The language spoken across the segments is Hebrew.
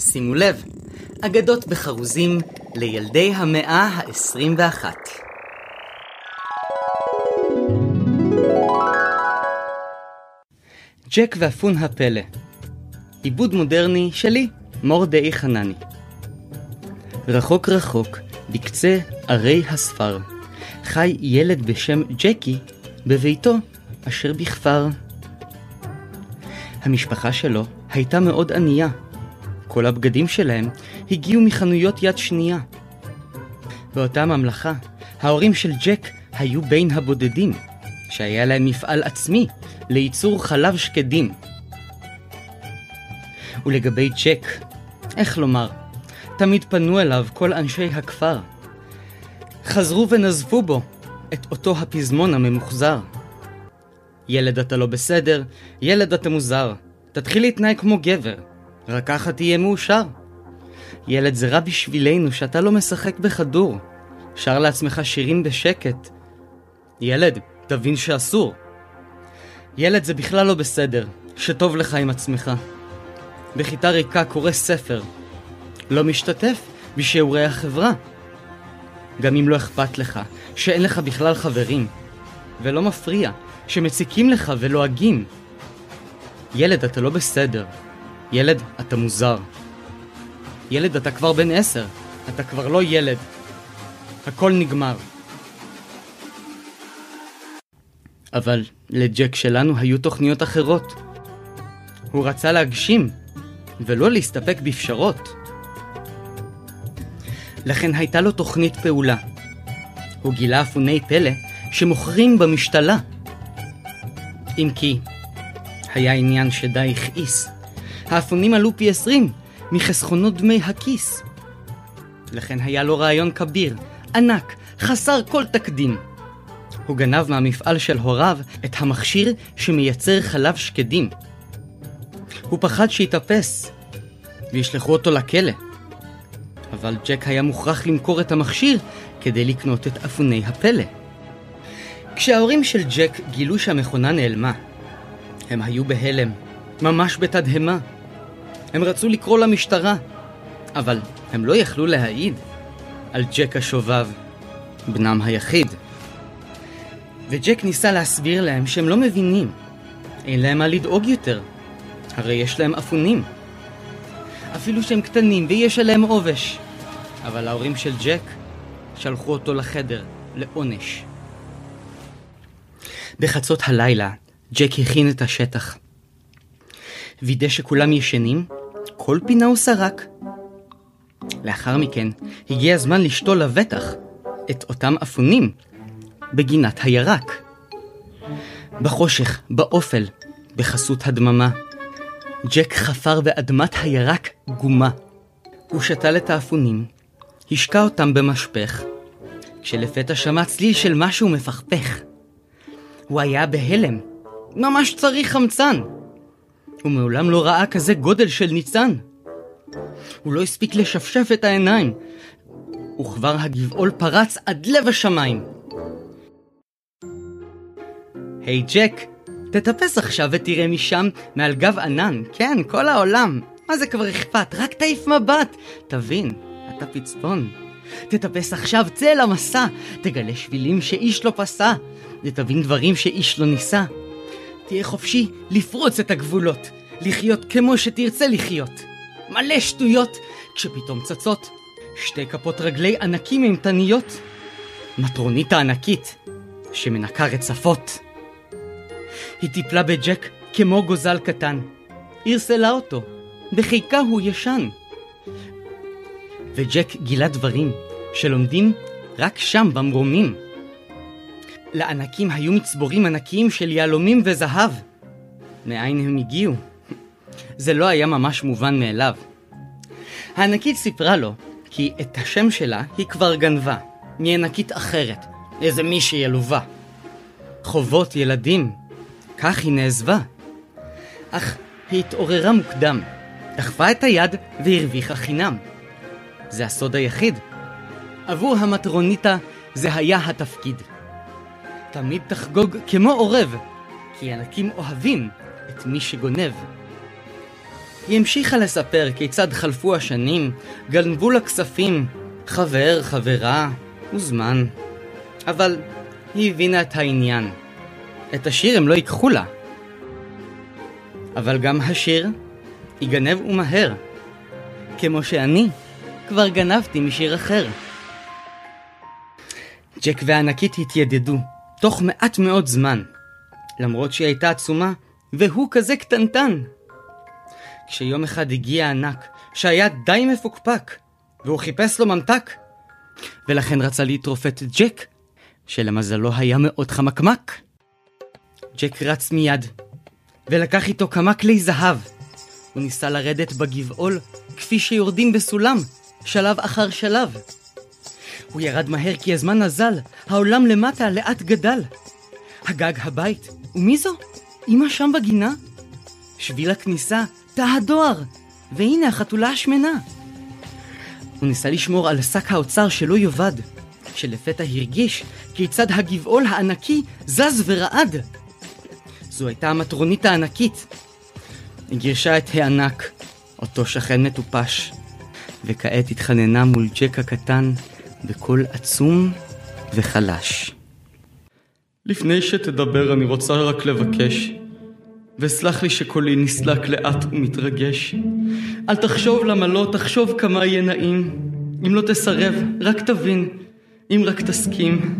שימו לב, אגדות בחרוזים לילדי המאה ה-21. ג'ק ואפון הפלא עיבוד מודרני שלי, מורדאי חנני. רחוק רחוק, בקצה ערי הספר, חי ילד בשם ג'קי בביתו אשר בכפר. המשפחה שלו הייתה מאוד ענייה. כל הבגדים שלהם הגיעו מחנויות יד שנייה. באותה ממלכה, ההורים של ג'ק היו בין הבודדים, שהיה להם מפעל עצמי לייצור חלב שקדים. ולגבי ג'ק, איך לומר, תמיד פנו אליו כל אנשי הכפר. חזרו ונזפו בו את אותו הפזמון הממוחזר. ילד אתה לא בסדר, ילד אתה מוזר, תתחיל להתנהג כמו גבר, רק ככה תהיה מאושר. ילד זה רע בשבילנו שאתה לא משחק בכדור, שר לעצמך שירים בשקט. ילד, תבין שאסור. ילד זה בכלל לא בסדר, שטוב לך עם עצמך. בכיתה ריקה קורא ספר, לא משתתף בשיעורי החברה. גם אם לא אכפת לך, שאין לך בכלל חברים, ולא מפריע, שמציקים לך ולועגים. ילד, אתה לא בסדר. ילד, אתה מוזר. ילד, אתה כבר בן עשר. אתה כבר לא ילד. הכל נגמר. אבל לג'ק שלנו היו תוכניות אחרות. הוא רצה להגשים, ולא להסתפק בפשרות. לכן הייתה לו תוכנית פעולה. הוא גילה אפוני פלא שמוכרים במשתלה. אם כי היה עניין שדי הכעיס. האפונים עלו פי עשרים מחסכונות דמי הכיס. לכן היה לו רעיון כביר, ענק, חסר כל תקדים. הוא גנב מהמפעל של הוריו את המכשיר שמייצר חלב שקדים. הוא פחד שיתאפס וישלחו אותו לכלא. אבל ג'ק היה מוכרח למכור את המכשיר כדי לקנות את אפוני הפלא. כשההורים של ג'ק גילו שהמכונה נעלמה, הם היו בהלם, ממש בתדהמה. הם רצו לקרוא למשטרה, אבל הם לא יכלו להעיד על ג'ק השובב, בנם היחיד. וג'ק ניסה להסביר להם שהם לא מבינים. אין להם מה לדאוג יותר, הרי יש להם אפונים. אפילו שהם קטנים ויש עליהם עובש. אבל ההורים של ג'ק שלחו אותו לחדר, לעונש. בחצות הלילה, ג'ק הכין את השטח. וידא שכולם ישנים, כל פינה הוא סרק. לאחר מכן, הגיע הזמן לשתול לבטח את אותם אפונים בגינת הירק. בחושך, באופל, בחסות הדממה, ג'ק חפר באדמת הירק גומה. הוא שתל את האפונים, השקע אותם במשפך, כשלפתע שמע צליל של משהו מפכפך. הוא היה בהלם, ממש צריך חמצן. הוא מעולם לא ראה כזה גודל של ניצן. הוא לא הספיק לשפשף את העיניים, וכבר הגבעול פרץ עד לב השמיים. היי hey, ג'ק, תטפס עכשיו ותראה משם, מעל גב ענן, כן, כל העולם. מה זה כבר אכפת? רק תעיף מבט. תבין, אתה פצפון. תטפס עכשיו, צא אל המסע, תגלה שבילים שאיש לא פסע, ותבין דברים שאיש לא ניסה. תהיה חופשי לפרוץ את הגבולות, לחיות כמו שתרצה לחיות. מלא שטויות, כשפתאום צצות שתי כפות רגלי ענקים אימתניות. מטרונית הענקית, שמנקה רצפות. היא טיפלה בג'ק כמו גוזל קטן. ערסלה אותו, בחיקה הוא ישן. וג'ק גילה דברים שלומדים רק שם במרומים. לענקים היו מצבורים ענקיים של יהלומים וזהב. מאין הם הגיעו? זה לא היה ממש מובן מאליו. הענקית סיפרה לו כי את השם שלה היא כבר גנבה, מענקית אחרת, איזה מישהי עלובה. חובות ילדים, כך היא נעזבה. אך היא התעוררה מוקדם, דחפה את היד והרוויחה חינם. זה הסוד היחיד. עבור המטרוניטה זה היה התפקיד. תמיד תחגוג כמו עורב, כי ענקים אוהבים את מי שגונב. היא המשיכה לספר כיצד חלפו השנים, גנבו לה כספים, חבר, חברה וזמן. אבל היא הבינה את העניין. את השיר הם לא ייקחו לה. אבל גם השיר ייגנב ומהר. כמו שאני כבר גנבתי משיר אחר. ג'ק והענקית התיידדו, תוך מעט מאוד זמן. למרות שהיא הייתה עצומה, והוא כזה קטנטן. כשיום אחד הגיע ענק, שהיה די מפוקפק, והוא חיפש לו ממתק, ולכן רצה את ג'ק, שלמזלו היה מאוד חמקמק. ג'ק רץ מיד, ולקח איתו כמה כלי זהב. הוא ניסה לרדת בגבעול, כפי שיורדים בסולם, שלב אחר שלב. הוא ירד מהר כי הזמן נזל, העולם למטה לאט גדל. הגג הבית, ומי זו? אמא שם בגינה? שביל הכניסה, תא הדואר, והנה החתולה השמנה. הוא ניסה לשמור על שק האוצר שלא יאבד, שלפתע הרגיש כיצד הגבעול הענקי זז ורעד. זו הייתה המטרונית הענקית. היא גירשה את הענק, אותו שכן מטופש, וכעת התחננה מול ג'ק הקטן בקול עצום וחלש. לפני שתדבר אני רוצה רק לבקש, וסלח לי שקולי נסלק לאט ומתרגש. אל תחשוב למה לא, תחשוב כמה יהיה נעים. אם לא תסרב, רק תבין, אם רק תסכים.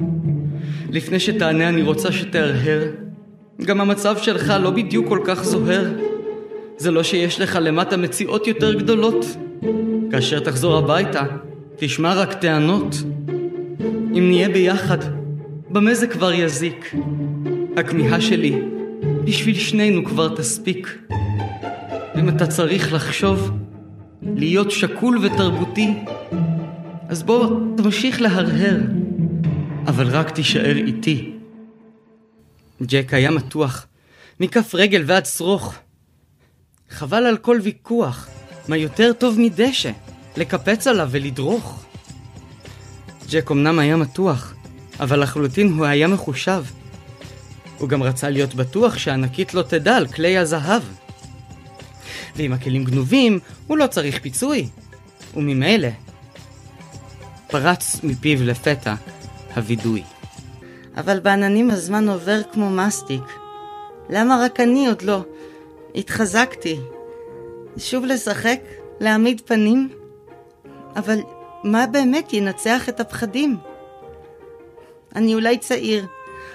לפני שתענה אני רוצה שתהרהר. גם המצב שלך לא בדיוק כל כך זוהר. זה לא שיש לך למטה מציאות יותר גדולות. כאשר תחזור הביתה, תשמע רק טענות. אם נהיה ביחד, במה זה כבר יזיק? הכמיהה שלי בשביל שנינו כבר תספיק. אם אתה צריך לחשוב, להיות שקול ותרבותי, אז בוא תמשיך להרהר, אבל רק תישאר איתי. ג'ק היה מתוח, מכף רגל ועד שרוך. חבל על כל ויכוח, מה יותר טוב מדשא, לקפץ עליו ולדרוך. ג'ק אמנם היה מתוח, אבל לחלוטין הוא היה מחושב. הוא גם רצה להיות בטוח שענקית לא תדע על כלי הזהב. ואם הכלים גנובים, הוא לא צריך פיצוי. וממילא, פרץ מפיו לפתע הווידוי. אבל בעננים הזמן עובר כמו מסטיק. למה רק אני עוד לא התחזקתי? שוב לשחק? להעמיד פנים? אבל מה באמת ינצח את הפחדים? אני אולי צעיר,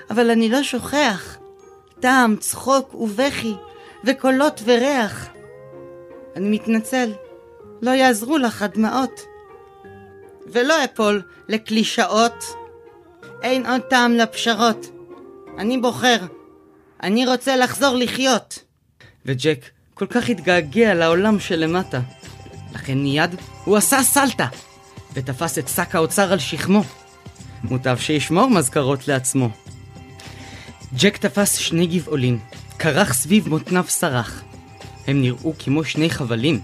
אבל אני לא שוכח. טעם, צחוק ובכי, וקולות וריח. אני מתנצל, לא יעזרו לך הדמעות. ולא אפול לקלישאות. אין עוד טעם לפשרות. אני בוחר. אני רוצה לחזור לחיות. וג'ק כל כך התגעגע לעולם שלמטה. לכן מיד הוא עשה סלטה, ותפס את שק האוצר על שכמו. מוטב שישמור מזכרות לעצמו. ג'ק תפס שני גבעולים, כרך סביב מותניו סרח. הם נראו כמו שני חבלים,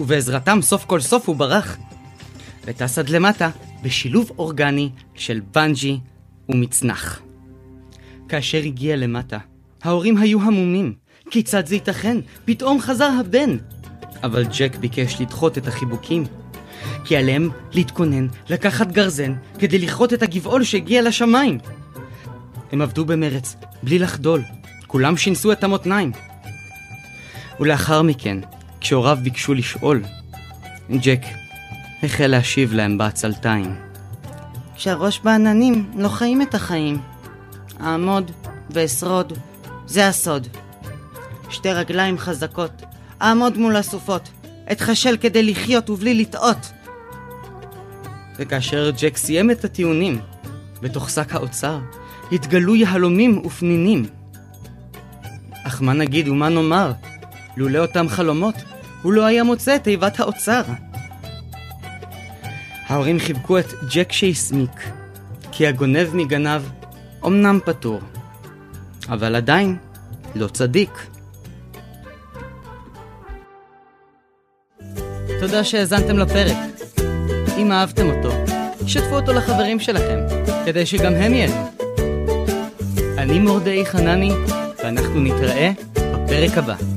ובעזרתם סוף כל סוף הוא ברח. וטס עד למטה בשילוב אורגני של בנג'י ומצנח. כאשר הגיע למטה, ההורים היו המומים. כיצד זה ייתכן? פתאום חזר הבן. אבל ג'ק ביקש לדחות את החיבוקים, כי עליהם להתכונן, לקחת גרזן, כדי לכרות את הגבעול שהגיע לשמיים. הם עבדו במרץ, בלי לחדול. כולם שינסו את המותניים. ולאחר מכן, כשהוריו ביקשו לשאול, ג'ק החל להשיב להם בעצלתיים. כשהראש בעננים לא חיים את החיים. אעמוד ואשרוד, זה הסוד. שתי רגליים חזקות, אעמוד מול הסופות, אתחשל כדי לחיות ובלי לטעות. וכאשר ג'ק סיים את הטיעונים, בתוך שק האוצר, התגלו יהלומים ופנינים. אך מה נגיד ומה נאמר? לולא אותם חלומות, הוא לא היה מוצא את תיבת האוצר. ההורים חיבקו את ג'ק שהסמיק, כי הגונב מגנב אמנם פטור, אבל עדיין לא צדיק. תודה שהאזנתם לפרק. אם אהבתם אותו, שתפו אותו לחברים שלכם, כדי שגם הם ייהנו. אני מורדאי חנני, ואנחנו נתראה בפרק הבא.